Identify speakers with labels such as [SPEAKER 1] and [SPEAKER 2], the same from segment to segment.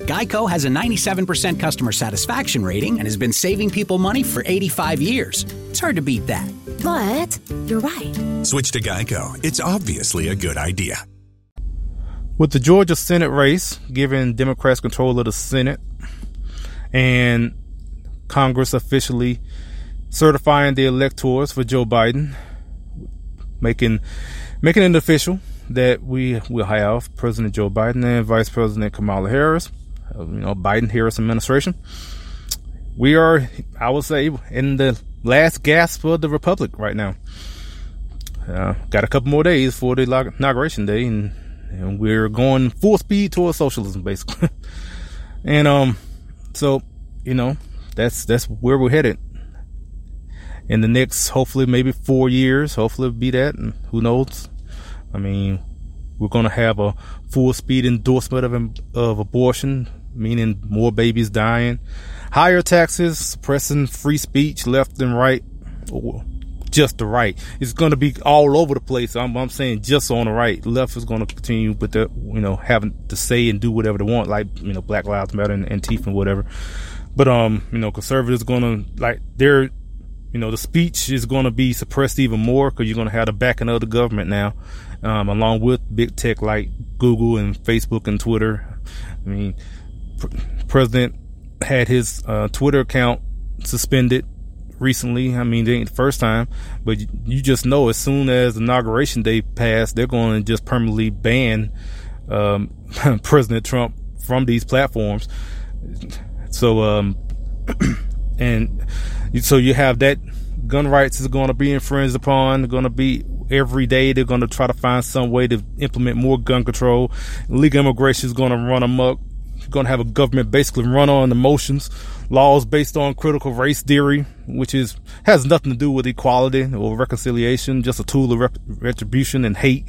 [SPEAKER 1] Geico has a 97% customer satisfaction rating and has been saving people money for 85 years. It's hard to beat that.
[SPEAKER 2] But you're right.
[SPEAKER 3] Switch to Geico. It's obviously a good idea.
[SPEAKER 4] With the Georgia Senate race giving Democrats control of the Senate and Congress officially certifying the electors for Joe Biden, making making it official that we will have President Joe Biden and Vice President Kamala Harris, you know, Biden Harris administration. We are, I would say, in the last gasp of the republic right now. Uh, got a couple more days for the inauguration day, and, and we're going full speed towards socialism, basically. and um, so you know, that's that's where we're headed. In the next, hopefully, maybe four years, hopefully, it'll be that, and who knows I mean, we're going to have a full speed endorsement of, of abortion, meaning more babies dying, higher taxes, suppressing free speech left and right, or just the right. It's going to be all over the place. I'm, I'm saying just on the right. Left is going to continue with the, you know, having to say and do whatever they want, like, you know, Black Lives Matter and, Antifa and whatever. But, um, you know, conservatives going to, like, they're, you know, the speech is going to be suppressed even more because you're going to have the backing of the government now um, along with big tech like Google and Facebook and Twitter. I mean, pr- President had his uh, Twitter account suspended recently. I mean, it ain't the first time, but you just know as soon as inauguration day passed, they're going to just permanently ban um, President Trump from these platforms. So, um, and so you have that gun rights is going to be infringed upon. Going to be every day. They're going to try to find some way to implement more gun control. Legal immigration is going to run amok. Going to have a government basically run on emotions. Laws based on critical race theory, which is has nothing to do with equality or reconciliation, just a tool of rep- retribution and hate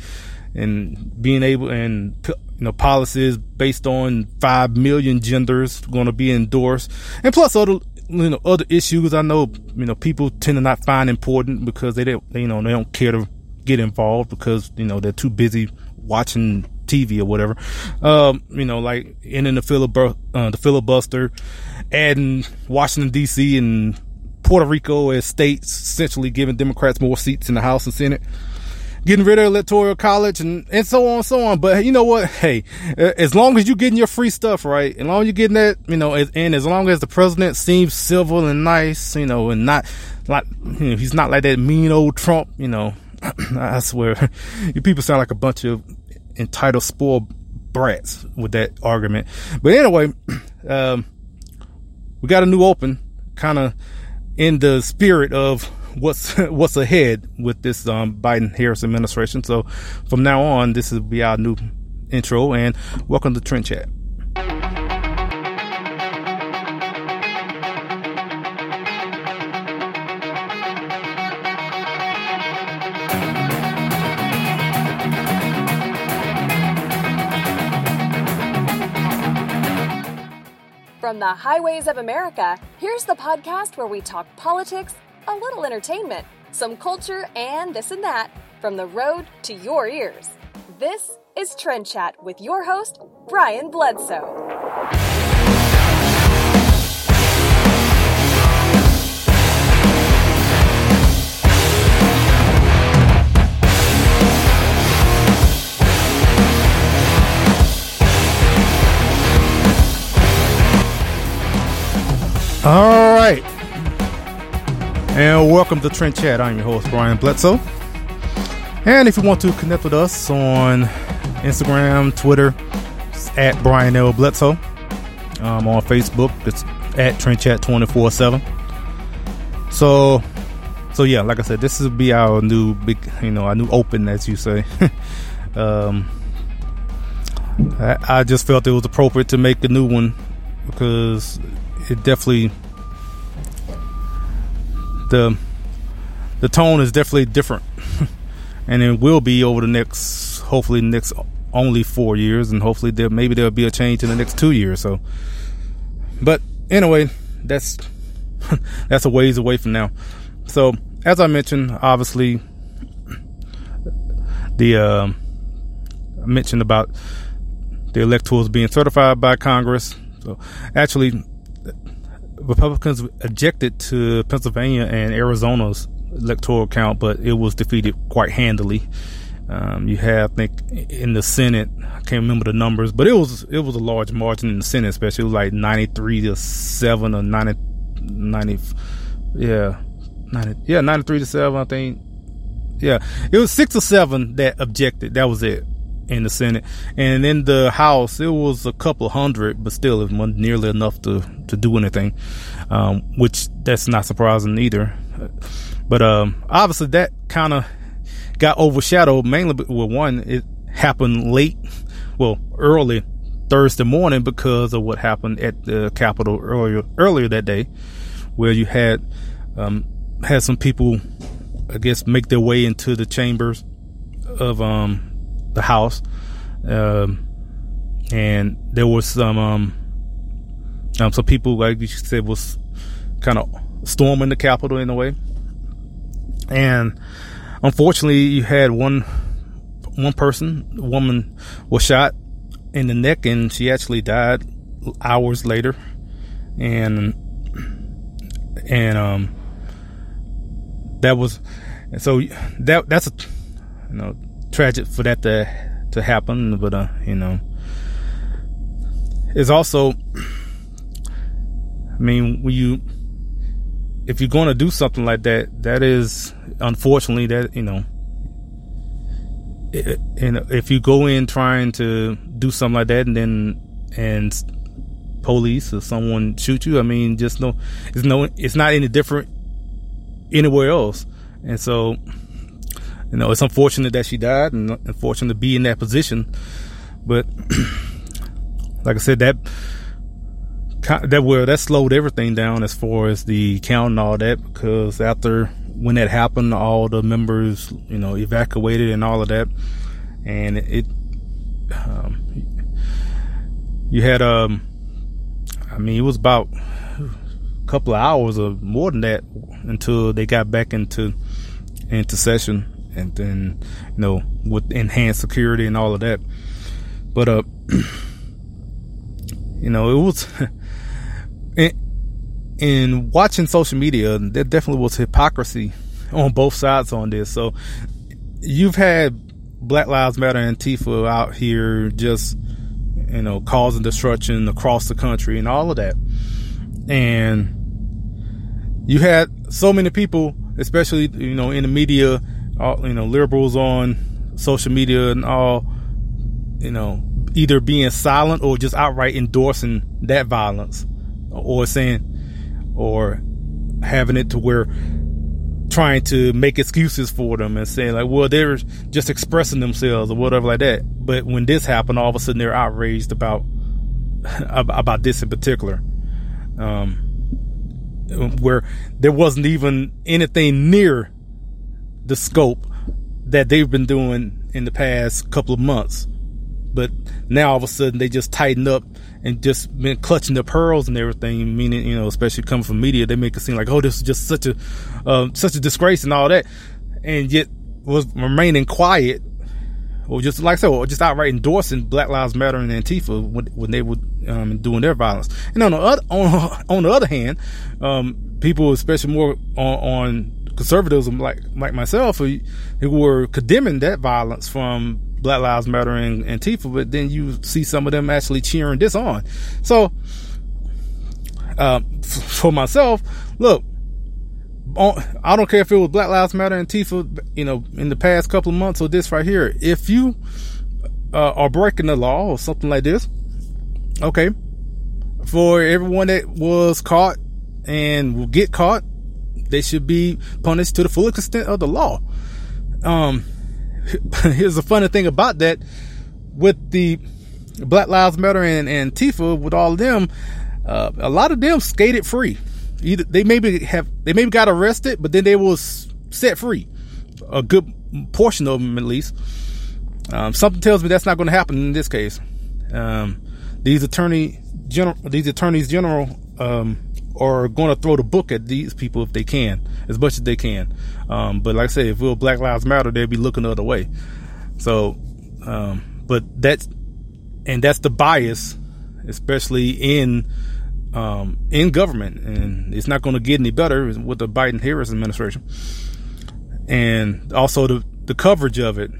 [SPEAKER 4] and being able and you know policies based on five million genders going to be endorsed and plus other you know other issues I know you know people tend to not find important because they don't you know they don't care to get involved because you know they're too busy watching TV or whatever. Um, you know, like ending the filibuster, uh, the filibuster, adding Washington D.C. and Puerto Rico as states, essentially giving Democrats more seats in the House and Senate getting rid of electoral college and, and so on and so on. But you know what? Hey, as long as you're getting your free stuff, right? As long as you're getting that, you know, and as long as the president seems civil and nice, you know, and not like, you know, he's not like that mean old Trump, you know, I swear, you people sound like a bunch of entitled spoiled brats with that argument. But anyway, um, we got a new open kind of in the spirit of what's what's ahead with this um, Biden Harris administration. So from now on, this will be our new intro, and welcome to Trend Chat.
[SPEAKER 5] From the highways of America, here's the podcast where we talk politics a little entertainment, some culture, and this and that from the road to your ears. This is Trend Chat with your host, Brian Bledsoe.
[SPEAKER 4] And welcome to Trend Chat. I'm your host, Brian Bledsoe. And if you want to connect with us on Instagram, Twitter, at Brian L. Bledsoe. Um, on Facebook, it's at Trend Chat 24 7. So, so yeah, like I said, this will be our new big, you know, our new open, as you say. um, I, I just felt it was appropriate to make a new one because it definitely the the tone is definitely different. And it will be over the next hopefully next only four years and hopefully there maybe there'll be a change in the next two years so. But anyway that's that's a ways away from now. So as i mentioned obviously the uh, mentioned about the electors being certified by congress. So actually Republicans objected to Pennsylvania and Arizona's electoral count, but it was defeated quite handily. Um, you have, I think, in the Senate, I can't remember the numbers, but it was it was a large margin in the Senate, especially like ninety three to seven or 90, 90 yeah, 90, yeah, ninety three to seven, I think. Yeah, it was six or seven that objected. That was it in the Senate, and in the House it was a couple hundred, but still it wasn't nearly enough to to do anything. Um, which that's not surprising either. But um, obviously that kind of got overshadowed mainly with one it happened late, well early Thursday morning because of what happened at the Capitol earlier earlier that day, where you had um, had some people, I guess, make their way into the chambers of um, the house, um, and there was some um, um, some people like you said was kind of storming the Capitol in a way, and unfortunately, you had one one person, woman, was shot in the neck, and she actually died hours later, and and um that was and so that that's a you know tragic for that to to happen, but uh, you know, it's also. I mean, when you if you're going to do something like that, that is unfortunately that you know. And if you go in trying to do something like that, and then and police or someone shoot you, I mean, just no, it's no, it's not any different anywhere else. And so, you know, it's unfortunate that she died and unfortunate to be in that position. But like I said, that that well that slowed everything down as far as the count and all that because after when that happened, all the members you know evacuated and all of that, and it um, you had um I mean it was about a couple of hours or more than that until they got back into into session and then you know with enhanced security and all of that. But uh, you know, it was in, in watching social media. There definitely was hypocrisy on both sides on this. So you've had Black Lives Matter and Antifa out here just you know causing destruction across the country and all of that, and you had so many people, especially you know in the media all you know liberals on social media and all you know either being silent or just outright endorsing that violence or saying or having it to where trying to make excuses for them and saying like well they're just expressing themselves or whatever like that. But when this happened all of a sudden they're outraged about about this in particular. Um where there wasn't even anything near the scope that they've been doing in the past couple of months. But now all of a sudden they just tighten up and just been clutching their pearls and everything. Meaning, you know, especially coming from media, they make it seem like, oh, this is just such a uh, such a disgrace and all that, and yet was remaining quiet or just like I said, or just outright endorsing Black Lives Matter and Antifa when, when they were um, doing their violence. And on the other, on, on the other hand, um, people, especially more on, on conservatism like like myself, who, who were condemning that violence from Black Lives Matter and Antifa, but then you see some of them actually cheering this on. So, uh, for myself, look, I don't care if it was Black Lives Matter and Antifa, you know, in the past couple of months or this right here. If you uh, are breaking the law or something like this, okay, for everyone that was caught and will get caught, they should be punished to the full extent of the law. Um, here's the funny thing about that with the Black Lives Matter and, and Antifa, with all of them, uh, a lot of them skated free. Either they maybe have they maybe got arrested, but then they was set free. A good portion of them, at least. Um, something tells me that's not going to happen in this case. Um, these attorney general, these attorneys general, um, are going to throw the book at these people if they can, as much as they can. Um, but like I said, if it Black Lives Matter, they'd be looking the other way. So, um, but that's and that's the bias, especially in um, in government, and it's not going to get any better with the Biden Harris administration, and also the the coverage of it.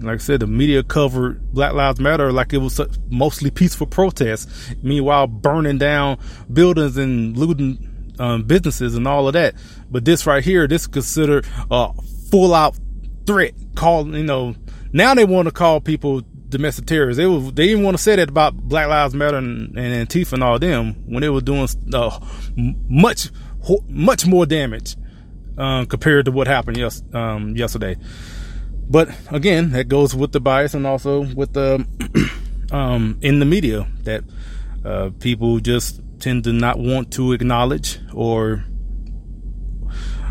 [SPEAKER 4] Like I said, the media covered Black Lives Matter like it was mostly peaceful protests. Meanwhile, burning down buildings and looting um, businesses and all of that. But this right here, this is considered a full out threat. Calling, you know now they want to call people domestic terrorists. They was they didn't want to say that about Black Lives Matter and, and Antifa and all them when they were doing uh, much much more damage um, compared to what happened yes, um, yesterday. But again, that goes with the bias and also with the um, in the media that uh, people just tend to not want to acknowledge or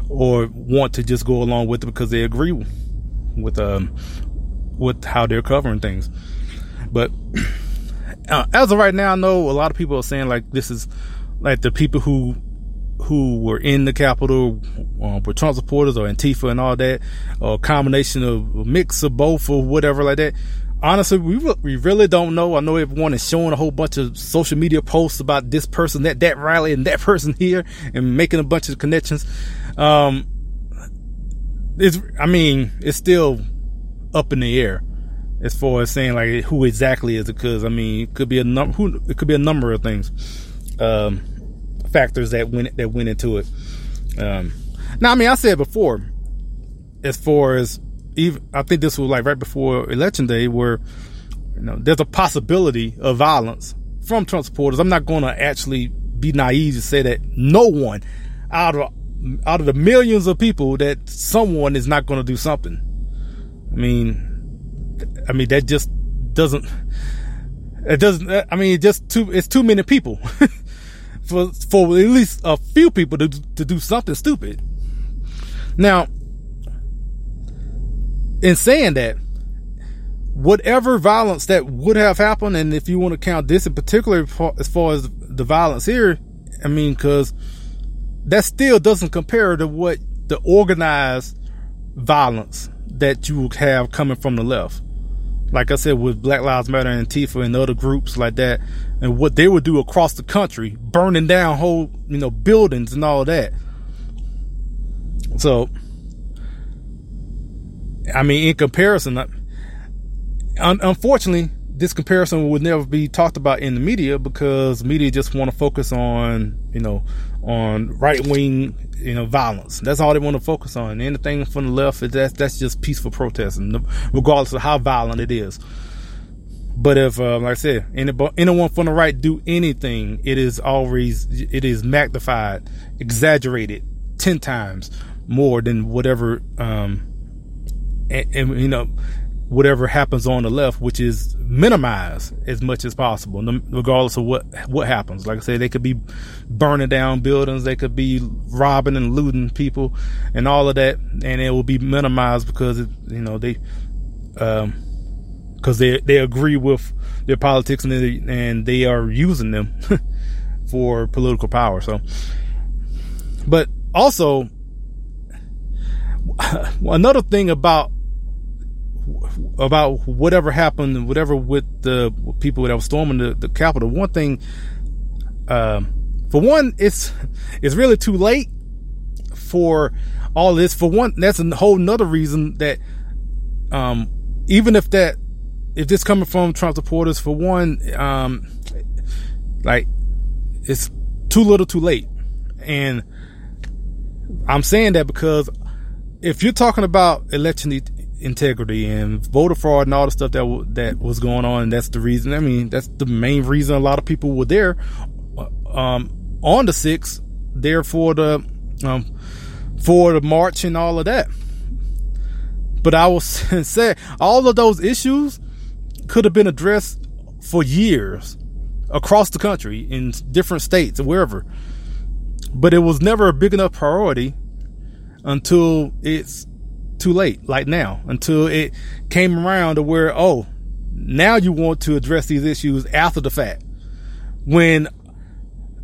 [SPEAKER 4] or want to just go along with it because they agree with um, with how they're covering things. But uh, as of right now, I know a lot of people are saying like this is like the people who who were in the Capitol um, were Trump supporters or Antifa and all that, or combination of mix of both or whatever like that. Honestly, we we really don't know. I know everyone is showing a whole bunch of social media posts about this person, that that rally, and that person here, and making a bunch of connections. Um, it's I mean, it's still up in the air as far as saying like who exactly is it. Because I mean, it could be a number. Who it could be a number of things, um, factors that went that went into it. Um, now, I mean, I said before, as far as even, I think this was like right before election day, where you know there's a possibility of violence from Trump supporters. I'm not going to actually be naive to say that no one out of out of the millions of people that someone is not going to do something. I mean, I mean that just doesn't. It doesn't. I mean, it just too. It's too many people for for at least a few people to to do something stupid. Now, in saying that, whatever violence that would have happened, and if you want to count this in particular as far as the violence here, I mean, because that still doesn't compare to what the organized violence that you have coming from the left. Like I said, with Black Lives Matter and Antifa and other groups like that, and what they would do across the country, burning down whole, you know, buildings and all that. So, I mean, in comparison, unfortunately, this comparison would never be talked about in the media because media just want to focus on, you know, on right wing you know, violence. That's all they want to focus on. Anything from the left, is that's that's just peaceful protesting, regardless of how violent it is. But if, uh, like I said, anyone from the right do anything, it is always it is magnified, exaggerated ten times more than whatever, um, and, and you know, whatever happens on the left, which is minimized as much as possible, regardless of what what happens. Like I said, they could be burning down buildings, they could be robbing and looting people, and all of that, and it will be minimized because it, you know they, um, because they they agree with their politics and they, and they are using them for political power. So, but also another thing about about whatever happened, whatever with the people that were storming the, the Capitol. One thing, um, for one, it's it's really too late for all this. For one, that's a whole nother reason that, um, even if that, if this coming from Trump supporters, for one, um, like it's too little, too late, and I'm saying that because if you're talking about election integrity and voter fraud and all the stuff that w- that was going on, And that's the reason. I mean, that's the main reason a lot of people were there um, on the sixth, there for the um, for the march and all of that. But I will say all of those issues could have been addressed for years across the country in different states or wherever. But it was never a big enough priority until it's too late, like now, until it came around to where, oh, now you want to address these issues after the fact. When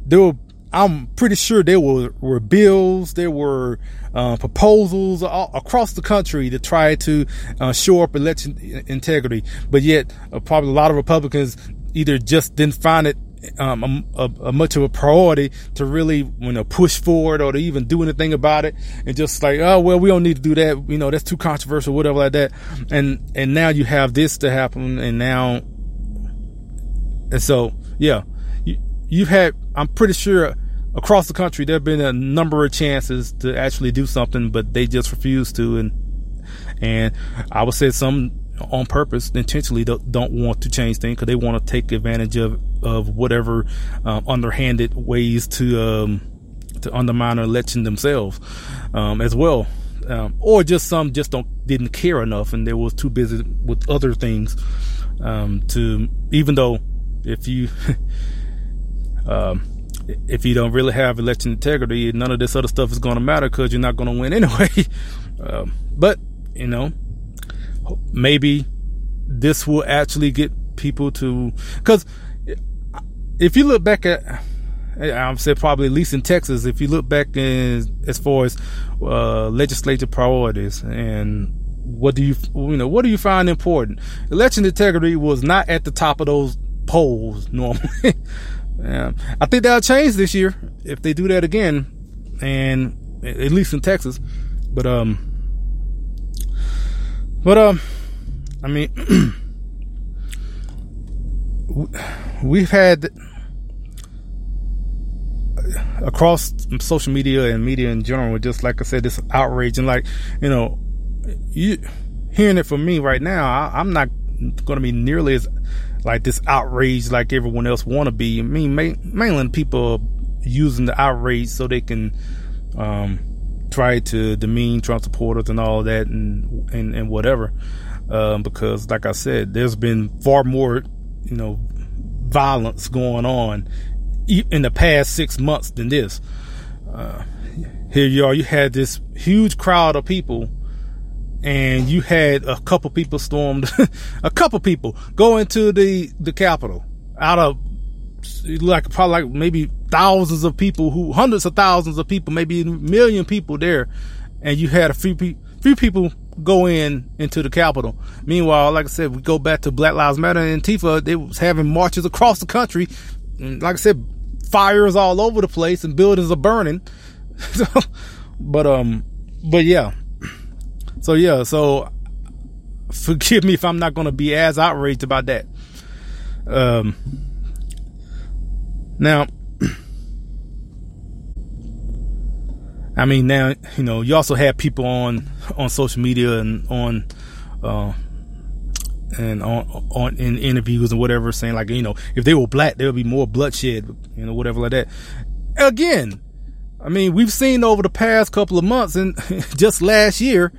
[SPEAKER 4] there were, I'm pretty sure there were, were bills, there were uh, proposals all, across the country to try to uh, shore up election integrity, but yet uh, probably a lot of Republicans either just didn't find it um, a, a, much of a priority to really you know push forward or to even do anything about it. And just like oh well we don't need to do that. You know that's too controversial whatever like that. And and now you have this to happen and now and so yeah. You you've had I'm pretty sure across the country there have been a number of chances to actually do something but they just refused to. And and I would say some on purpose, intentionally don't, want to change things because they want to take advantage of of whatever um, underhanded ways to um, to undermine an election themselves um, as well, um, or just some just don't didn't care enough and they was too busy with other things um, to even though if you if you don't really have election integrity, none of this other stuff is going to matter because you're not going to win anyway. but you know maybe this will actually get people to because if you look back at I'm said probably at least in Texas, if you look back in as far as uh, legislative priorities and what do you you know what do you find important? Election integrity was not at the top of those polls normally. yeah. I think that'll change this year if they do that again, and at least in Texas. But um, but um, I mean, we've had across social media and media in general, just like I said, this outrage and like you know, you hearing it from me right now, I, am not going to be nearly as like this outrage like everyone else want to be. I mean, mainland people using the outrage so they can um, try to demean Trump supporters and all that and and, and whatever. Um, because, like I said, there's been far more, you know, violence going on in the past six months than this. Uh, here you are, you had this huge crowd of people, and you had a couple people stormed, a couple people go into the the Capitol out of like probably like maybe thousands of people who hundreds of thousands of people maybe a million people there. And you had a few pe- few people go in into the capitol. Meanwhile like i said we go back to black lives matter and Antifa. they was having marches across the country. And like i said fires all over the place and buildings are burning. So, but um but yeah. So yeah so forgive me if i'm not going to be as outraged about that. Um now, I mean, now you know you also have people on on social media and on uh, and on on in interviews and whatever saying like you know if they were black there would be more bloodshed, you know whatever like that. Again, I mean we've seen over the past couple of months and just last year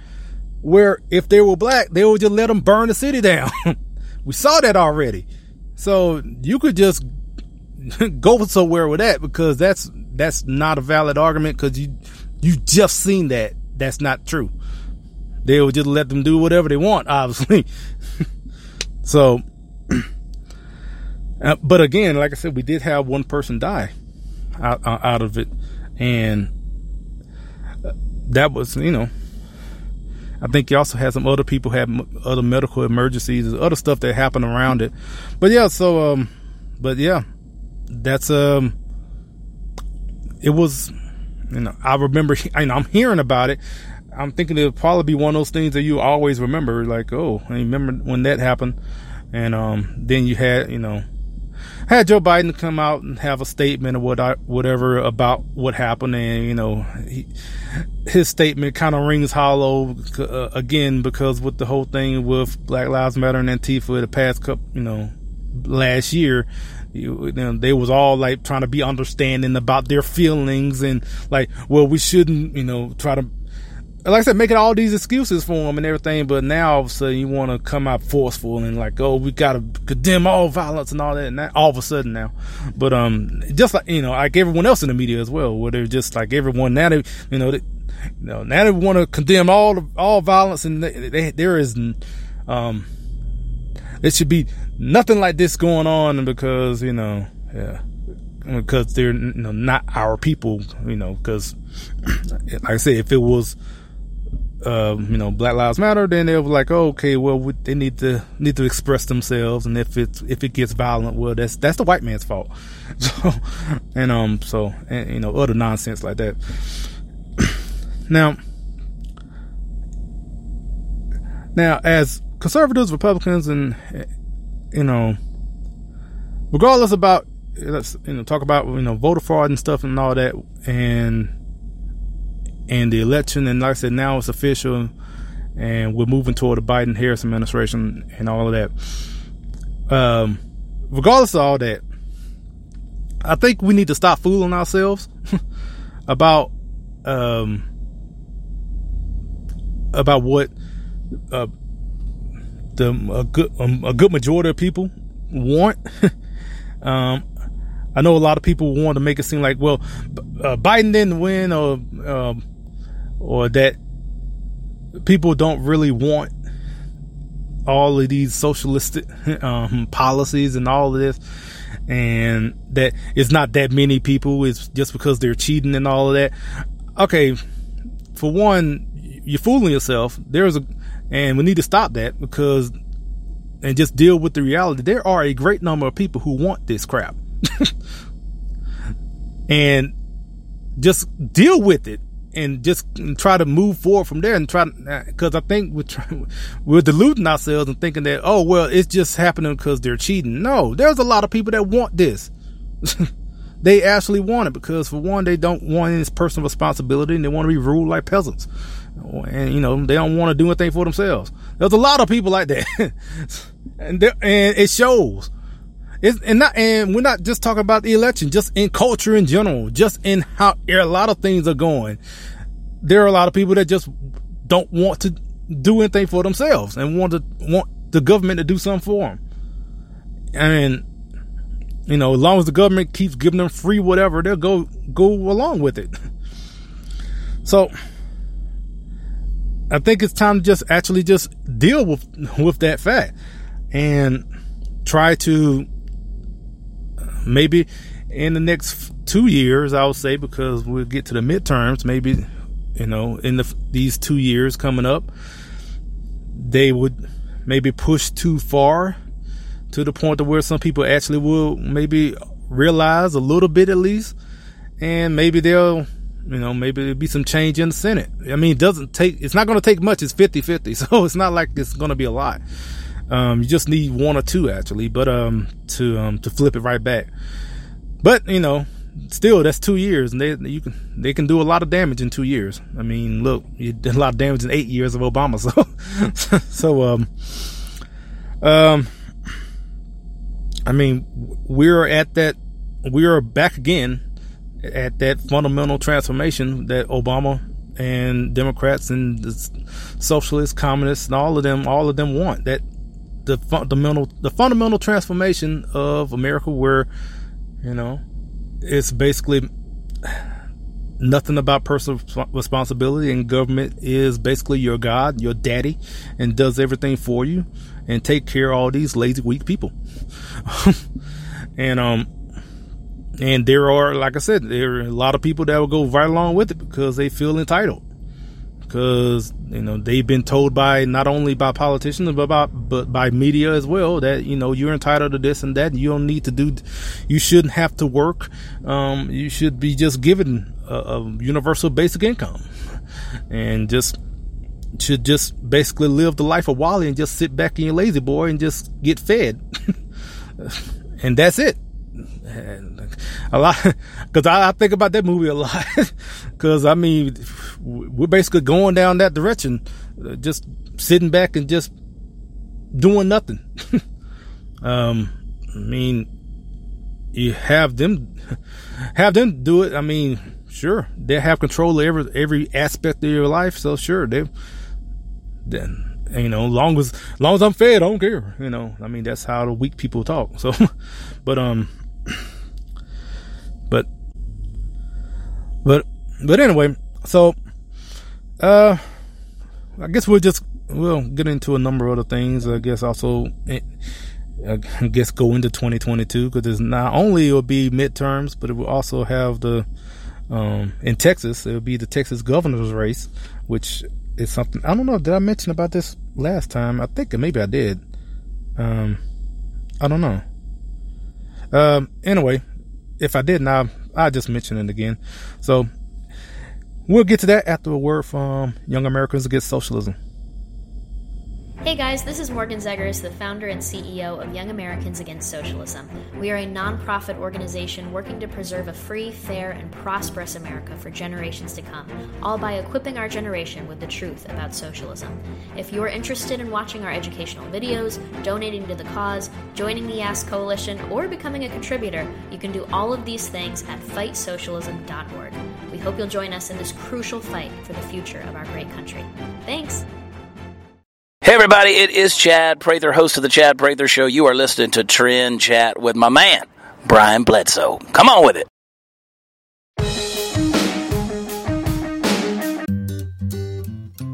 [SPEAKER 4] where if they were black they would just let them burn the city down. we saw that already. So you could just go somewhere with that because that's that's not a valid argument because you you just seen that that's not true. They will just let them do whatever they want, obviously. so, uh, but again, like I said, we did have one person die out, out of it, and that was you know, I think you also had some other people had other medical emergencies, other stuff that happened around it. But yeah, so um, but yeah, that's um, it was, you know, I remember, I know I'm hearing about it. I'm thinking it'll probably be one of those things that you always remember, like, oh, I remember when that happened. And um, then you had, you know, had Joe Biden come out and have a statement or what I, whatever about what happened, and you know, he, his statement kind of rings hollow uh, again because with the whole thing with Black Lives Matter and Antifa the past couple, you know, last year, you, know, they was all like trying to be understanding about their feelings and like, well, we shouldn't, you know, try to like I said, making all these excuses for them and everything, but now all of a sudden you want to come out forceful and like, oh, we got to condemn all violence and all that, and that all of a sudden now. But um, just like you know, like everyone else in the media as well, where they're just like everyone now, they, you know, they, you know, now they want to condemn all the, all violence, and they, they, there is um, there should be nothing like this going on because you know, yeah, because they're you know not our people, you know, because like I said, if it was um, you know, Black Lives Matter, then they were like, oh, okay, well, we, they need to need to express themselves, and if it if it gets violent, well, that's that's the white man's fault. So, and um, so and, you know, other nonsense like that. now, now, as conservatives, Republicans, and you know, regardless about let's you know talk about you know voter fraud and stuff and all that, and and the election. And like I said, now it's official, and we're moving toward the Biden Harris administration and all of that. Um, regardless of all that, I think we need to stop fooling ourselves about um, about what uh, the a good um, a good majority of people want. um, I know a lot of people want to make it seem like, well, uh, Biden didn't win, or um, or that people don't really want all of these socialistic um, policies and all of this, and that it's not that many people. It's just because they're cheating and all of that. Okay, for one, you're fooling yourself. There's a, and we need to stop that because, and just deal with the reality. There are a great number of people who want this crap, and just deal with it and just try to move forward from there and try because I think we're trying, we're deluding ourselves and thinking that oh well it's just happening because they're cheating. No, there's a lot of people that want this. they actually want it because for one they don't want any personal responsibility and they want to be ruled like peasants, and you know they don't want to do anything for themselves. There's a lot of people like that, and and it shows. It's, and not, and we're not just talking about the election, just in culture in general, just in how a lot of things are going. There are a lot of people that just don't want to do anything for themselves and want to want the government to do something for them. And you know, as long as the government keeps giving them free whatever, they'll go go along with it. So I think it's time to just actually just deal with with that fact and try to maybe in the next two years, I would say, because we'll get to the midterms, maybe, you know, in the, these two years coming up, they would maybe push too far to the point to where some people actually will maybe realize a little bit at least, and maybe they'll, you know, maybe there'll be some change in the Senate. I mean, it doesn't take, it's not going to take much. It's 50 50. So it's not like it's going to be a lot. Um, you just need one or two actually, but um, to um, to flip it right back. But you know, still that's two years, and they you can they can do a lot of damage in two years. I mean, look, you did a lot of damage in eight years of Obama, so so um um. I mean, we're at that. We are back again at that fundamental transformation that Obama and Democrats and the socialists, communists, and all of them, all of them want. That the fundamental the fundamental transformation of America, where you know it's basically nothing about personal responsibility, and government is basically your god, your daddy, and does everything for you and take care of all these lazy, weak people. and um, and there are, like I said, there are a lot of people that will go right along with it because they feel entitled because you know they've been told by not only by politicians but by but by media as well that you know you're entitled to this and that. And you don't need to do, you shouldn't have to work. Um, you should be just given a, a universal basic income, and just should just basically live the life of WALL-E and just sit back in your La-Z-Boy and just get fed, and that's it. And a lot because I, I, think about that movie a lot because I mean we're basically going down that direction, uh, just sitting back and just doing nothing. um, I mean, you have them have them do it. I mean, sure they have control of every every aspect of your life, so sure they then you know, long as long as I'm fed, I don't care. You know, I mean that's how the weak people talk. So, but um, but but anyway, so uh, I guess we'll just we'll get into a number of other things. I guess also. Eh, I guess go into 2022 because it's not only it will be midterms, but it will also have the um, in Texas. It will be the Texas governor's race, which is something I don't know. Did I mention about this last time? I think maybe I did. Um, I don't know. Um, anyway, if I didn't, I I just mention it again. So we'll get to that after a word from Young Americans Against Socialism.
[SPEAKER 6] Hey guys, this is Morgan Zegers, the founder and CEO of Young Americans Against Socialism. We are a nonprofit organization working to preserve a free, fair, and prosperous America for generations to come, all by equipping our generation with the truth about socialism. If you're interested in watching our educational videos, donating to the cause, joining the YAAS Coalition, or becoming a contributor, you can do all of these things at fightsocialism.org. We hope you'll join us in this crucial fight for the future of our great country. Thanks!
[SPEAKER 7] Hey everybody, it is Chad Prather, host of the Chad Prather Show. You are listening to Trend Chat with my man, Brian Bledsoe. Come on with it.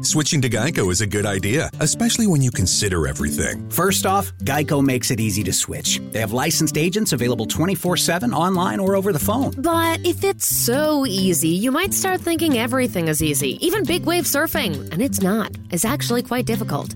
[SPEAKER 3] Switching to Geico is a good idea, especially when you consider everything.
[SPEAKER 1] First off, Geico makes it easy to switch. They have licensed agents available 24 7 online or over the phone.
[SPEAKER 2] But if it's so easy, you might start thinking everything is easy, even big wave surfing. And it's not, it's actually quite difficult.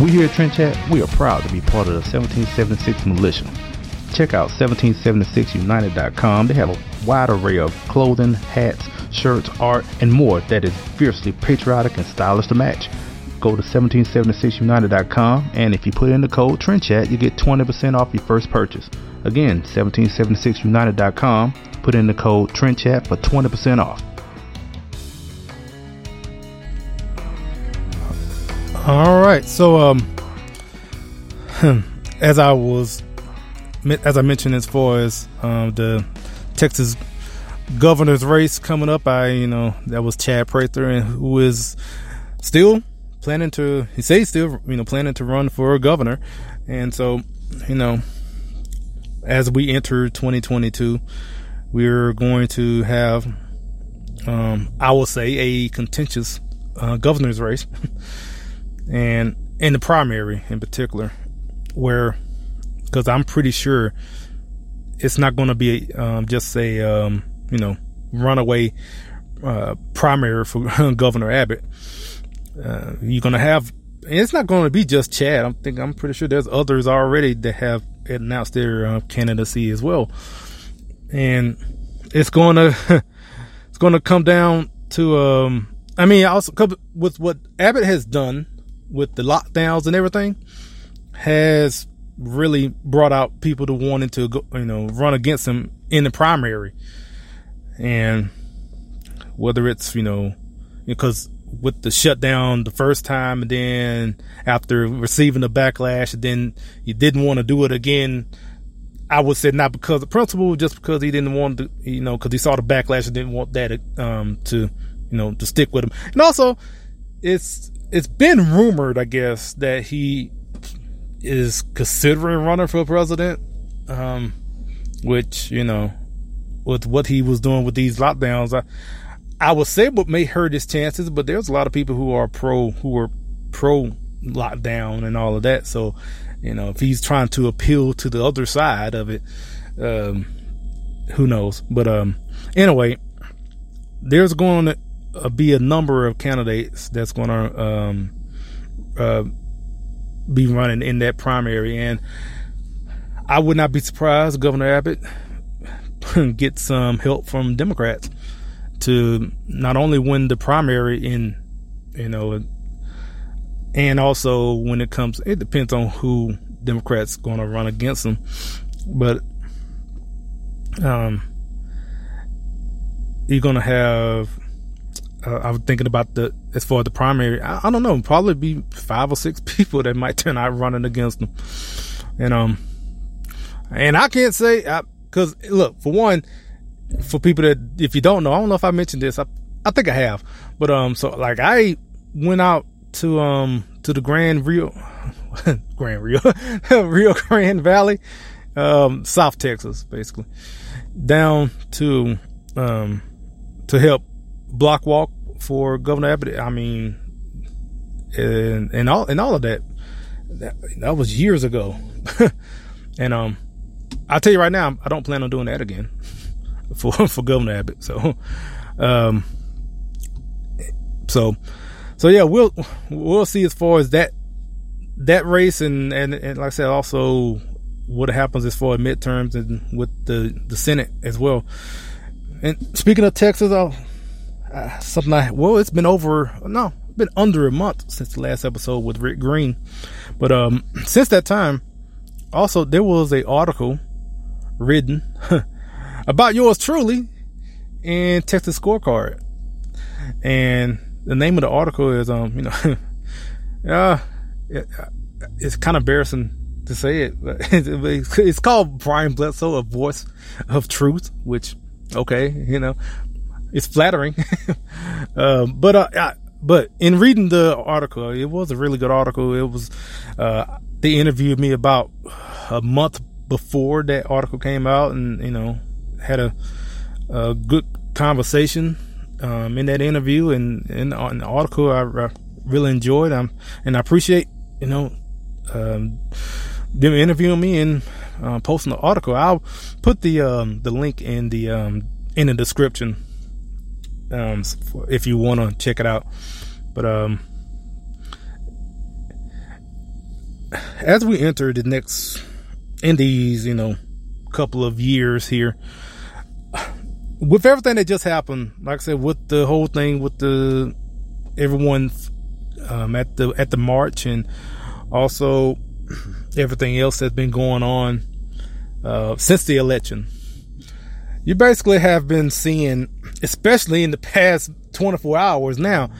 [SPEAKER 8] We here at Trend Chat, we are proud to be part of the 1776 Militia. Check out 1776united.com. They have a wide array of clothing, hats, shirts, art, and more that is fiercely patriotic and stylish to match. Go to 1776united.com and if you put in the code TRENDCHAT, you get 20% off your first purchase. Again, 1776united.com. Put in the code TRENDCHAT for 20% off.
[SPEAKER 4] All right. So, um, as I was, as I mentioned, as far as um, the Texas governor's race coming up, I, you know, that was Chad Prather, and who is still planning to, he says still, you know, planning to run for governor. And so, you know, as we enter 2022, we're going to have, um, I will say, a contentious uh, governor's race. and in the primary in particular, where because I'm pretty sure it's not going to be um, just a um, you know runaway uh, primary for Governor Abbott. Uh, you're going to have it's not going to be just Chad. I'm think I'm pretty sure there's others already that have announced their uh, candidacy as well, and it's going to it's going to come down to um, I mean also with what Abbott has done with the lockdowns and everything, has really brought out people to wanting to go, you know, run against him in the primary. And whether it's, you know, because with the shutdown the first time and then after receiving the backlash and then he didn't want to do it again I would say not because of principle, just because he didn't want to, you know, because he saw the backlash and didn't want that um, to, you know, to stick with him. And also, it's it's been rumored, I guess, that he is considering running for president, um, which you know, with what he was doing with these lockdowns, I I would say what may hurt his chances. But there's a lot of people who are pro who are pro lockdown and all of that, so you know, if he's trying to appeal to the other side of it, um, who knows? But um, anyway, there's going to uh, be a number of candidates that's going to um, uh, be running in that primary, and I would not be surprised Governor Abbott get some help from Democrats to not only win the primary in, you know, and also when it comes, it depends on who Democrats going to run against them, but um, you're going to have. Uh, I was thinking about the as far as the primary. I, I, don't know, probably be five or six people that might turn out running against them, and um, and I can't say because look for one, for people that if you don't know, I don't know if I mentioned this. I I think I have, but um, so like I went out to um to the Grand Rio Grand Rio Rio Grande Valley, um, South Texas, basically, down to um to help block walk for Governor Abbott. I mean, and and all and all of that. That, that was years ago, and um, I'll tell you right now, I don't plan on doing that again for for Governor Abbott. So, um, so so yeah, we'll we'll see as far as that that race and and, and like I said, also what happens as far as midterms and with the the Senate as well. And speaking of Texas, uh, something I well, it's been over no, been under a month since the last episode with Rick Green, but um, since that time, also there was a article written about yours truly in Texas Scorecard, and the name of the article is um you know uh it, it's kind of embarrassing to say it but it's called Brian Bledsoe a voice of truth which okay you know it's flattering um but uh I, but in reading the article it was a really good article it was uh they interviewed me about a month before that article came out and you know had a, a good conversation um, in that interview and in, in the article I, I really enjoyed. Um, and I appreciate you know um, them interviewing me and uh, posting the article. I'll put the um, the link in the um, in the description um, if you want to check it out. But um, as we enter the next in these you know couple of years here with everything that just happened, like I said, with the whole thing with the everyone um, at the at the march, and also everything else that's been going on uh, since the election, you basically have been seeing, especially in the past 24 hours now,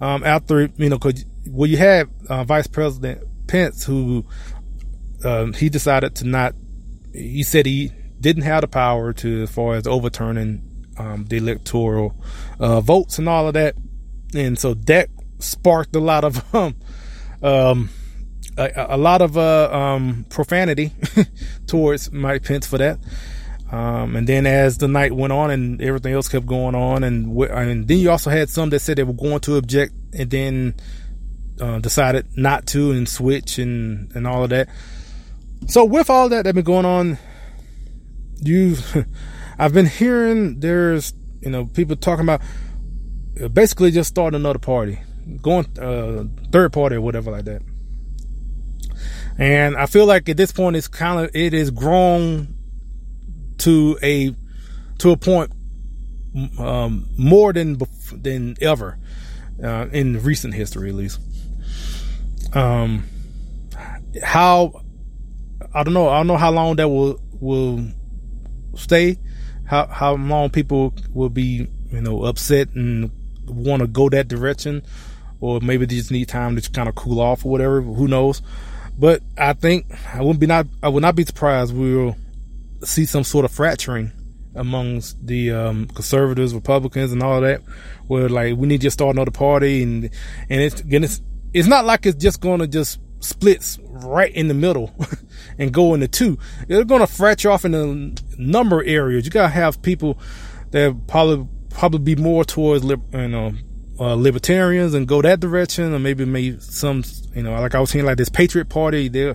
[SPEAKER 4] um, after you know, cause well, you had uh, Vice President Pence who um, he decided to not. He said he didn't have the power to as far as overturning um, the electoral uh, votes and all of that, and so that sparked a lot of um, um a, a, lot of uh, um, profanity towards Mike Pence for that. Um, and then as the night went on and everything else kept going on, and and then you also had some that said they were going to object and then uh, decided not to and switch and and all of that. So with all that that been going on you I've been hearing there's you know people talking about uh, basically just starting another party, going uh, third party or whatever like that. And I feel like at this point it's kind of it is grown to a to a point um, more than than ever uh, in recent history, at least. Um, how I don't know. I don't know how long that will will stay. How how long people will be you know upset and want to go that direction, or maybe they just need time to kind of cool off or whatever. Who knows? But I think I wouldn't be not I would not be surprised we will see some sort of fracturing amongst the um, conservatives, Republicans, and all that, where like we need to start another party, and and it's it's it's not like it's just going to just splits right in the middle and go into two. They're going to fracture off in a number of areas. You got to have people that probably probably be more towards you know uh, libertarians and go that direction, or maybe maybe some, you know, like I was saying, like this Patriot Party, they'll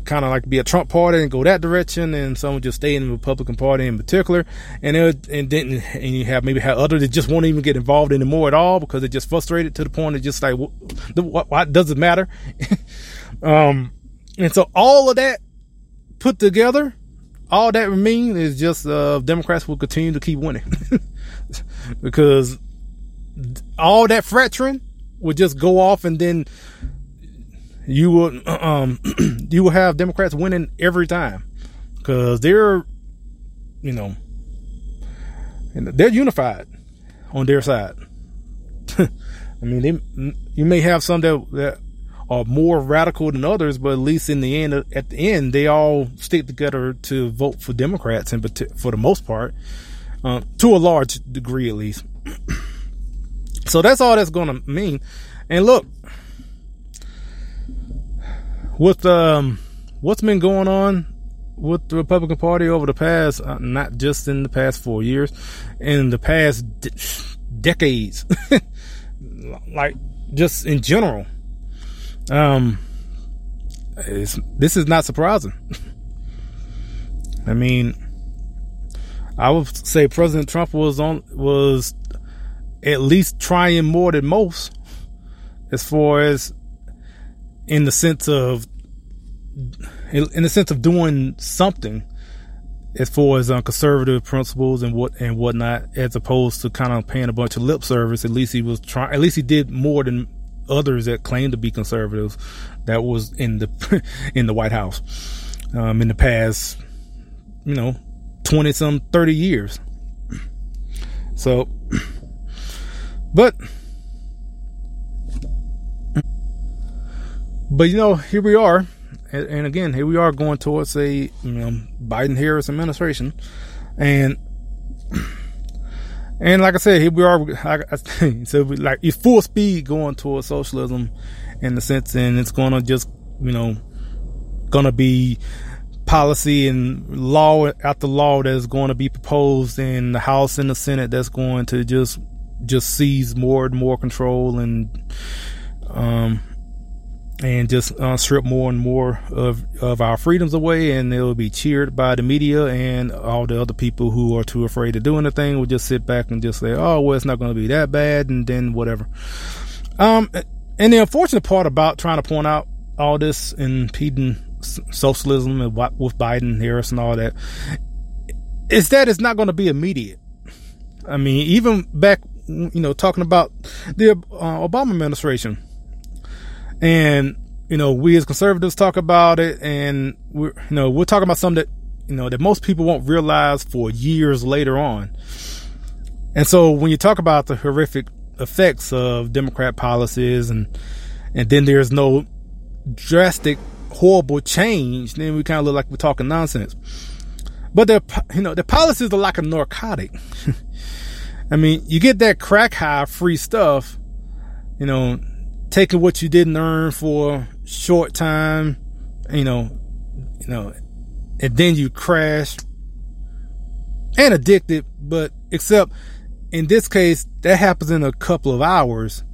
[SPEAKER 4] kind of like be a Trump party and go that direction, and some just stay in the Republican Party in particular, and and then and you have maybe have others that just won't even get involved anymore at all because they're just frustrated to the point of just like what, what does it matter, um, and so all of that put together, all that means is just uh, Democrats will continue to keep winning. Because all that fracturing would just go off and then you would um you will have Democrats winning every time because they're you know they're unified on their side. I mean, they, you may have some that, that are more radical than others, but at least in the end, at the end, they all stick together to vote for Democrats, and for the most part, uh, to a large degree at least. So that's all that's going to mean. And look, with um, what's been going on with the Republican Party over the past, uh, not just in the past four years, in the past de- decades, like just in general. Um, this is not surprising. I mean, I would say President Trump was on was at least trying more than most as far as in the sense of in the sense of doing something as far as um, conservative principles and what and whatnot, as opposed to kind of paying a bunch of lip service. At least he was trying. At least he did more than others that claimed to be conservatives. That was in the in the White House um, in the past, you know, twenty some thirty years. So but but you know, here we are, and, again, here we are going towards a you know Biden Harris administration, and and like I said, here we are. I, I, so we, like it's full speed going towards socialism, in the sense, and it's going to just you know going to be policy and law after law that's going to be proposed in the House and the Senate that's going to just just seize more and more control and um and just uh, strip more and more of of our freedoms away, and will be cheered by the media and all the other people who are too afraid to do anything will just sit back and just say, "Oh, well, it's not going to be that bad," and then whatever. Um, and the unfortunate part about trying to point out all this impeding socialism and with Biden, Harris, and all that is that it's not going to be immediate. I mean, even back you know, talking about the uh, Obama administration. And, you know, we as conservatives talk about it and we're, you know, we're talking about something that, you know, that most people won't realize for years later on. And so when you talk about the horrific effects of Democrat policies and, and then there's no drastic, horrible change, then we kind of look like we're talking nonsense. But the, you know, the policies are like a narcotic. I mean, you get that crack high free stuff, you know, taking what you didn't earn for short time, you know, you know, and then you crash and addicted, but except in this case, that happens in a couple of hours.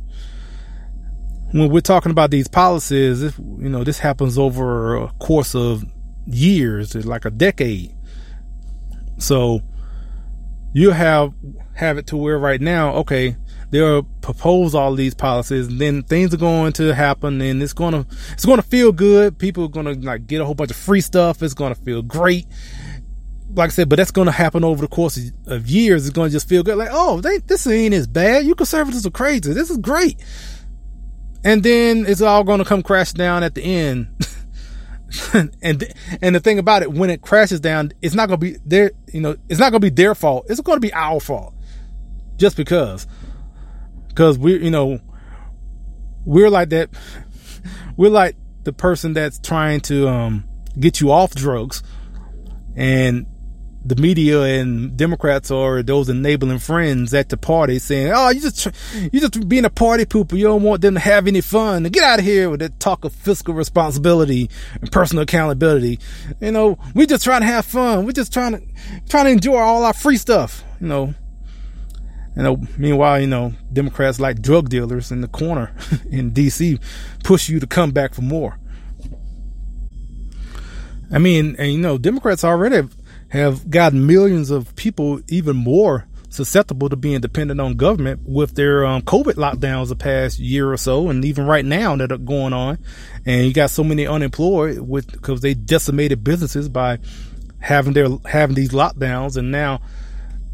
[SPEAKER 4] When we're talking about these policies, if, you know, this happens over a course of years, like a decade. So you have have it to where right now, okay, they'll propose all these policies and then things are going to happen and it's to, it's to feel good. People are to like get a whole bunch of free stuff. It's to feel great. Like I said, but that's to happen over the course of years. It's to just feel good. Like, oh, they, this ain't as bad. You conservatives are crazy. This is great. And then it's all to come crash down at the end and and the thing about it, when it crashes down, it's not gonna be their you know it's not gonna be their fault. It's gonna be our fault, just because, because we you know we're like that. We're like the person that's trying to um, get you off drugs, and the media and Democrats are those enabling friends at the party saying, "Oh, you just you just being a party pooper. You don't want them to have any fun. Get out of here with that talk of fiscal responsibility and personal accountability. You know, we just trying to have fun. We're just trying to trying to enjoy all our free stuff. You know." You know, meanwhile, you know, Democrats like drug dealers in the corner in DC push you to come back for more. I mean, and you know, Democrats already have gotten millions of people even more susceptible to being dependent on government with their um, COVID lockdowns the past year or so, and even right now that are going on. And you got so many unemployed with because they decimated businesses by having their having these lockdowns, and now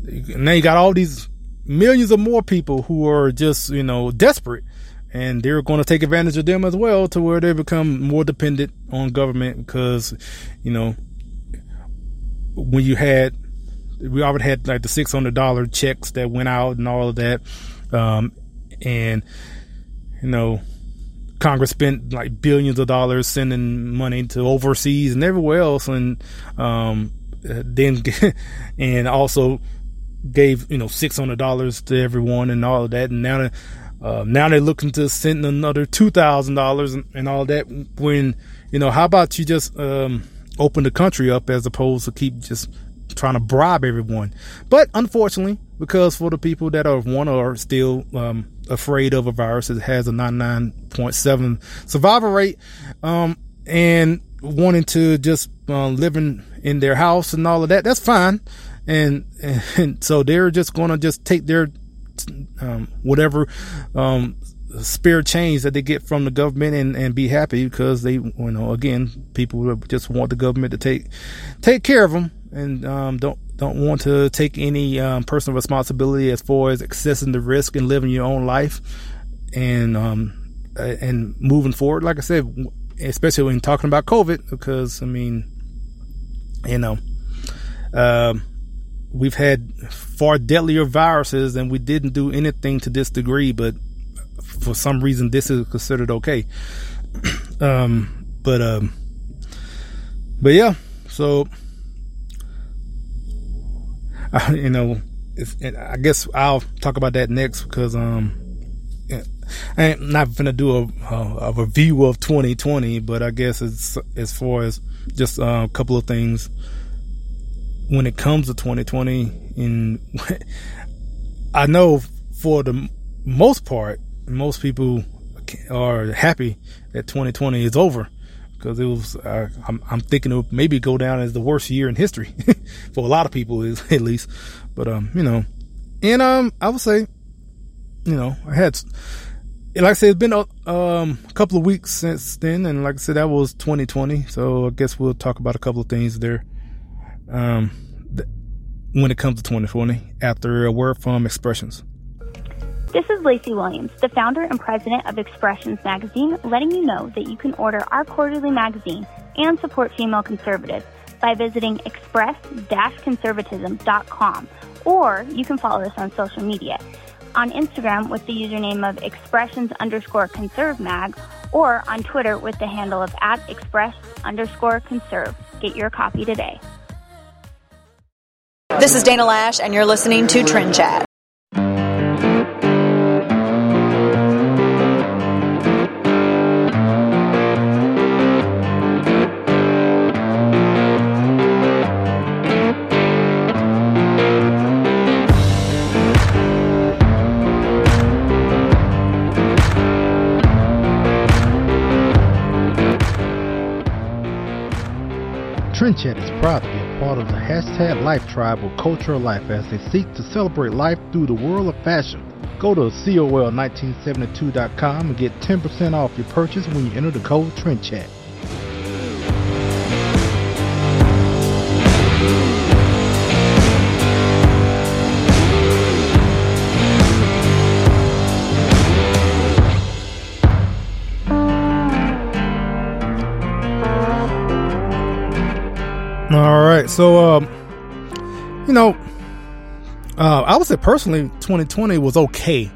[SPEAKER 4] now you got all these millions of more people who are just you know desperate. And they're going to take advantage of them as well to where they become more dependent on government because, you know, when you had we already had like the six hundred dollar checks that went out and all of that, um, and you know, Congress spent like billions of dollars sending money to overseas and everywhere else, and um, then and also gave you know six hundred dollars to everyone and all of that, and now. Uh, now they're looking to send another two thousand dollars and all that. When you know, how about you just um, open the country up as opposed to keep just trying to bribe everyone. But unfortunately, because for the people that are one are still um, afraid of a virus, it has a 99.7 survival rate, um, and wanting to just uh, living in their house and all of that, that's fine. And, and so they're just going to just take their um, whatever um, spare change that they get from the government and, and be happy because they, you know, again, people just want the government to take take care of them and um, don't don't want to take any um, personal responsibility as far as accessing the risk and living your own life and um, and moving forward. Like I said, especially when talking about COVID, because I mean, you know, um, we've had far deadlier viruses and we didn't do anything to this degree, but for some reason this is considered okay. um, but um, but yeah, so uh, you know, I guess I'll talk about that next because um, I'm not gonna do a, a, review of 2020, but I guess it's as far as just uh, a couple of things when it comes to 2020. and I know for the most part, most people are happy that 2020 is over because it was. Uh, I'm, I'm, thinking it maybe go down as the worst year in history for a lot of people, is at least. But um, you know, and um, I would say, you know, I had. Like I said, it's been a um, a couple of weeks since then, and like I said, that was 2020. So I guess we'll talk about a couple of things there. Um, th- when it comes to 2020, after a word from expressions.
[SPEAKER 9] This is Lacey Williams, the founder and president of Expressions Magazine, letting you know that you can order our quarterly magazine and support female conservatives by visiting express-conservatism.com or you can follow us on social media on Instagram with the username of expressions underscore conserve mag or on Twitter with the handle of at express underscore conserve. Get your copy today.
[SPEAKER 10] This is Dana Lash, and you're listening to Trend Chat.
[SPEAKER 8] Trend Chat is proud to be a part of the hashtag Life Tribe or Cultural Life as they seek to celebrate life through the world of fashion. Go to COL1972.com and get 10% off your purchase when you enter the code Trend Chat.
[SPEAKER 4] right. So, um, you know, uh, I would say personally, 2020 was okay.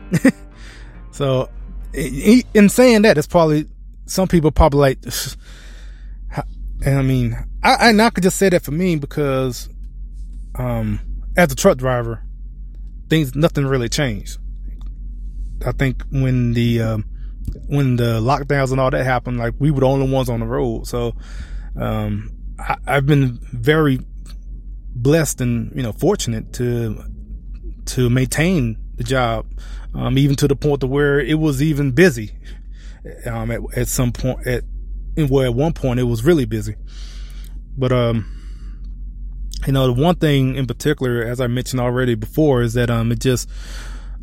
[SPEAKER 4] so, in saying that, it's probably some people probably like, and I mean, I, I, I could just say that for me because, um, as a truck driver, things nothing really changed. I think when the um, when the lockdowns and all that happened, like we were the only ones on the road. So um, I've been very blessed and you know fortunate to to maintain the job, um, even to the point to where it was even busy. Um, at, at some point, at well, at one point it was really busy, but um, you know, the one thing in particular, as I mentioned already before, is that um, it just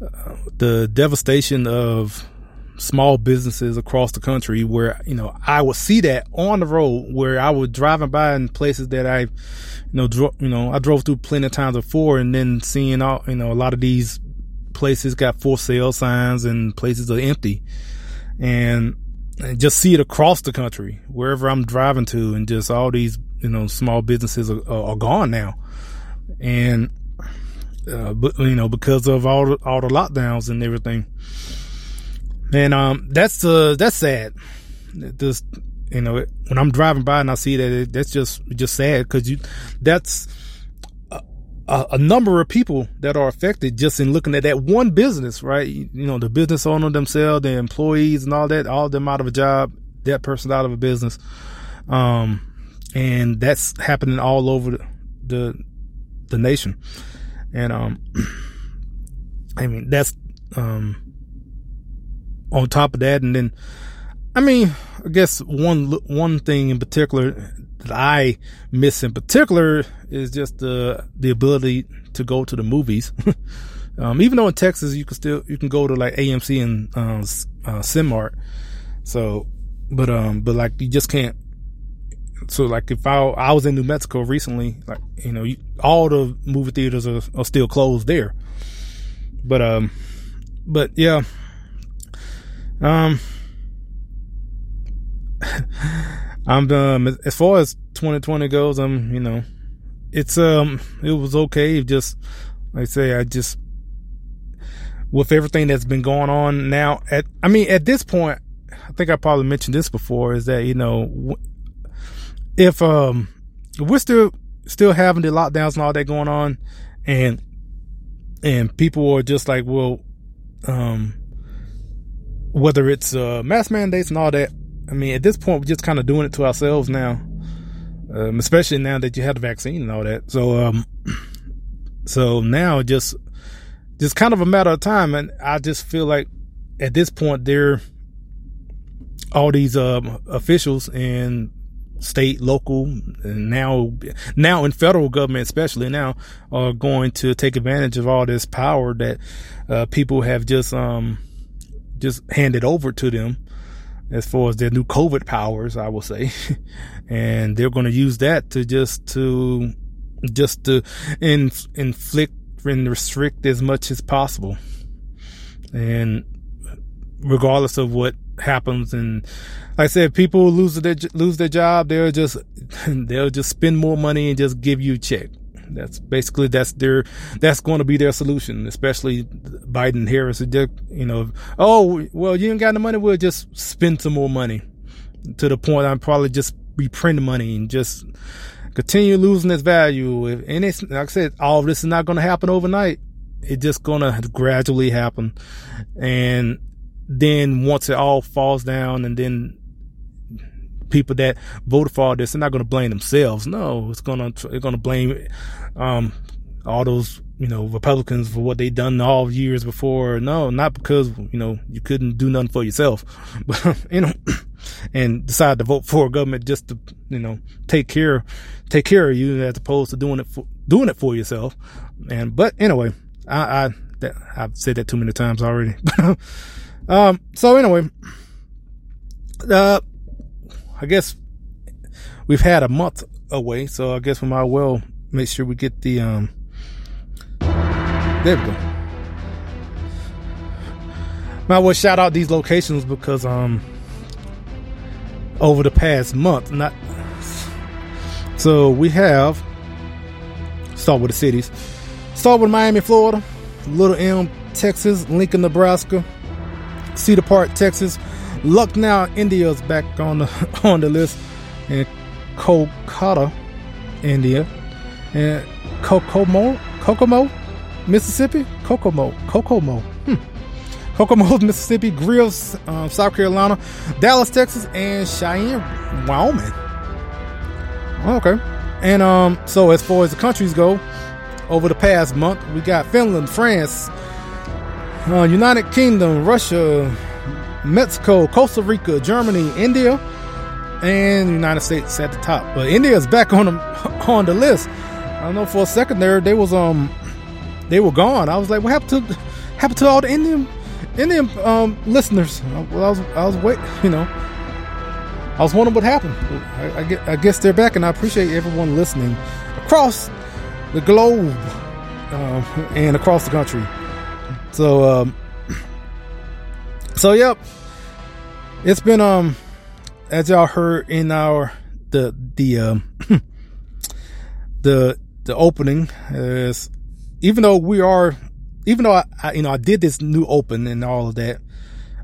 [SPEAKER 4] uh, the devastation of small businesses across the country where you know I would see that on the road where I was driving by in places that I you know dro- you know I drove through plenty of times before and then seeing all you know a lot of these places got for sale signs and places are empty. And, and just see it across the country wherever I'm driving to and just all these you know small businesses are, are gone now. And uh, but you know because of all the, all the lockdowns and everything and um, that's uh, that's sad. Just you know, when I'm driving by and I see that, it, that's just just sad because you, that's a, a, number of people that are affected just in looking at that one business, right? You, you know, the business owner themselves, the employees, and all that, all them out of a job, that person out of a business, um, and that's happening all over the the, the nation, and um, I mean that's um on top of that, and then, I mean, I guess one one thing in particular that I miss in particular is just the the ability to go to the movies. um, even though in Texas you can still you can go to like AMC and uh, uh, Cinemark. So, but um, but like you just can't. So like if I I was in New Mexico recently, like you know, you, all the movie theaters are, are still closed there. But um, but yeah, um, I'm um as far as 2020 goes, I'm you know, it's um it was okay. Just like I say, I just with everything that's been going on now. At I mean, at this point, I think I probably mentioned this before. Is that you know, if um we're still still having the lockdowns and all that going on, and and people are just like, well, um whether it's uh, mask mandates and all that. I mean, at this point, we're just kind of doing it to ourselves now, um, especially now that you have the vaccine and all that. So, um, so now just, just kind of a matter of time. And I just feel like at this point, there, all these, um, officials and state, local, and now, now in federal government, especially now, are going to take advantage of all this power that, uh, people have just, um, just handed over to them as far as their new COVID powers, I will say. and they're going to use that to just to, just to inf- inflict and restrict as much as possible. And regardless of what happens and like I said, people lose their, lose their job, they'll just, they'll just spend more money and just give you a check. That's basically that's their that's going to be their solution, especially Biden Harris. You know, oh well, you ain't got the money. We'll just spend some more money to the point I'm probably just reprint money and just continue losing its value. And it's like I said, all this is not going to happen overnight. It's just going to gradually happen, and then once it all falls down, and then people that voted for all this, they're not going to blame themselves. No, it's going to, they're going to blame, um, all those, you know, Republicans for what they done all years before. No, not because, you know, you couldn't do nothing for yourself, but, you know, and decide to vote for a government just to, you know, take care, take care of you as opposed to doing it for, doing it for yourself. And, but anyway, I, I, that, I've said that too many times already. um, so anyway, uh, I guess we've had a month away, so I guess we might well make sure we get the um. There we go. Might well shout out these locations because um over the past month, not so we have start with the cities. Start with Miami, Florida, Little Elm, Texas, Lincoln, Nebraska, Cedar Park, Texas, Lucknow, India is back on the on the list, and Kolkata, India, and Kokomo, Kokomo, Mississippi, Kokomo, Kokomo, hmm. Kokomo, Mississippi, Grills, um, South Carolina, Dallas, Texas, and Cheyenne, Wyoming. Okay, and um, so as far as the countries go, over the past month, we got Finland, France, uh, United Kingdom, Russia, Mexico, Costa Rica, Germany, India, and the United States at the top. But India is back on the on the list. I don't know for a second there they was um they were gone. I was like, what happened to happened to all the Indian Indian um, listeners? Well, I was I was wait, you know, I was wondering what happened. I, I, guess, they're back, and I appreciate everyone listening across the globe uh, and across the country. So, um, so yep, it's been um, as y'all heard in our the the um, the the opening is even though we are even though I, I, you know I did this new open and all of that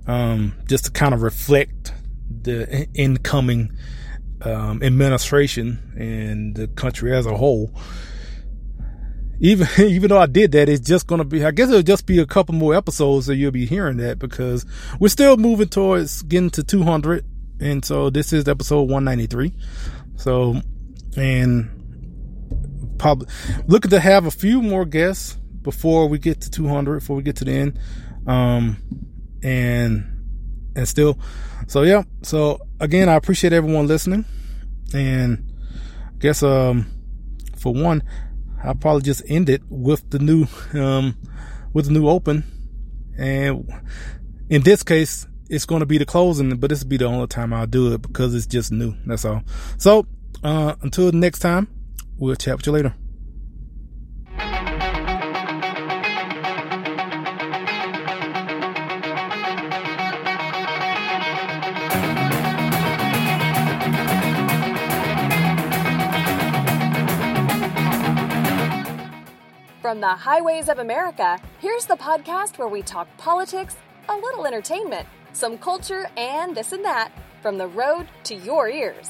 [SPEAKER 4] um, just to kind of reflect the incoming um, administration and the country as a whole even even though I did that, it's just gonna be. I guess it'll just be a couple more episodes that you'll be hearing that because we're still moving towards getting to 200, and so this is episode 193. So, and probably looking to have a few more guests before we get to 200, before we get to the end, um, and and still, so yeah. So again, I appreciate everyone listening, and I guess um for one I'll probably just end it with the new, um, with the new open. And in this case, it's going to be the closing, but this will be the only time I'll do it because it's just new. That's all. So, uh, until next time, we'll chat with you later.
[SPEAKER 5] From the highways of America, here's the podcast where we talk politics, a little entertainment, some culture, and this and that from the road to your ears.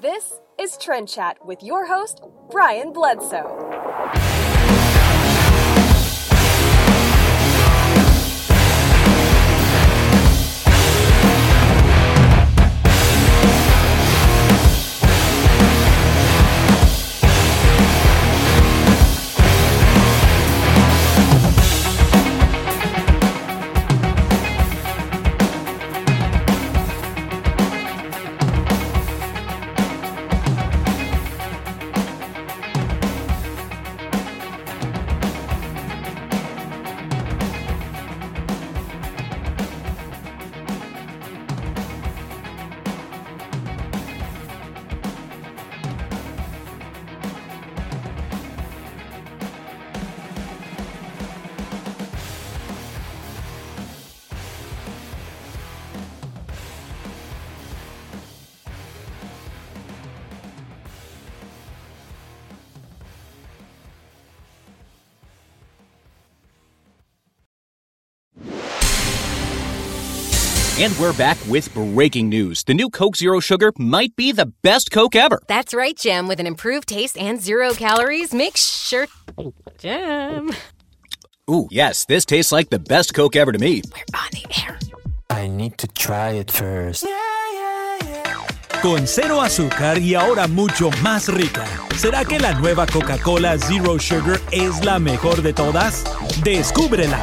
[SPEAKER 5] This is Trend Chat with your host, Brian Bledsoe.
[SPEAKER 11] And we're back with breaking news. The new Coke Zero Sugar might be the best Coke ever.
[SPEAKER 12] That's right, Jim. With an improved taste and zero calories, make sure. Jim.
[SPEAKER 11] Ooh, yes, this tastes like the best Coke ever to me.
[SPEAKER 12] We're on the air.
[SPEAKER 13] I need to try it first.
[SPEAKER 14] Con cero azúcar y ahora mucho más rica. ¿Será que la nueva Coca-Cola Zero Sugar es la mejor de todas? Descúbrela.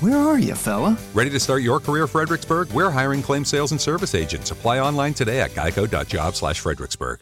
[SPEAKER 15] Where are you, fella?
[SPEAKER 16] Ready to start your career, Fredericksburg? We're hiring claim sales and service agents. Apply online today at geico.job slash Fredericksburg.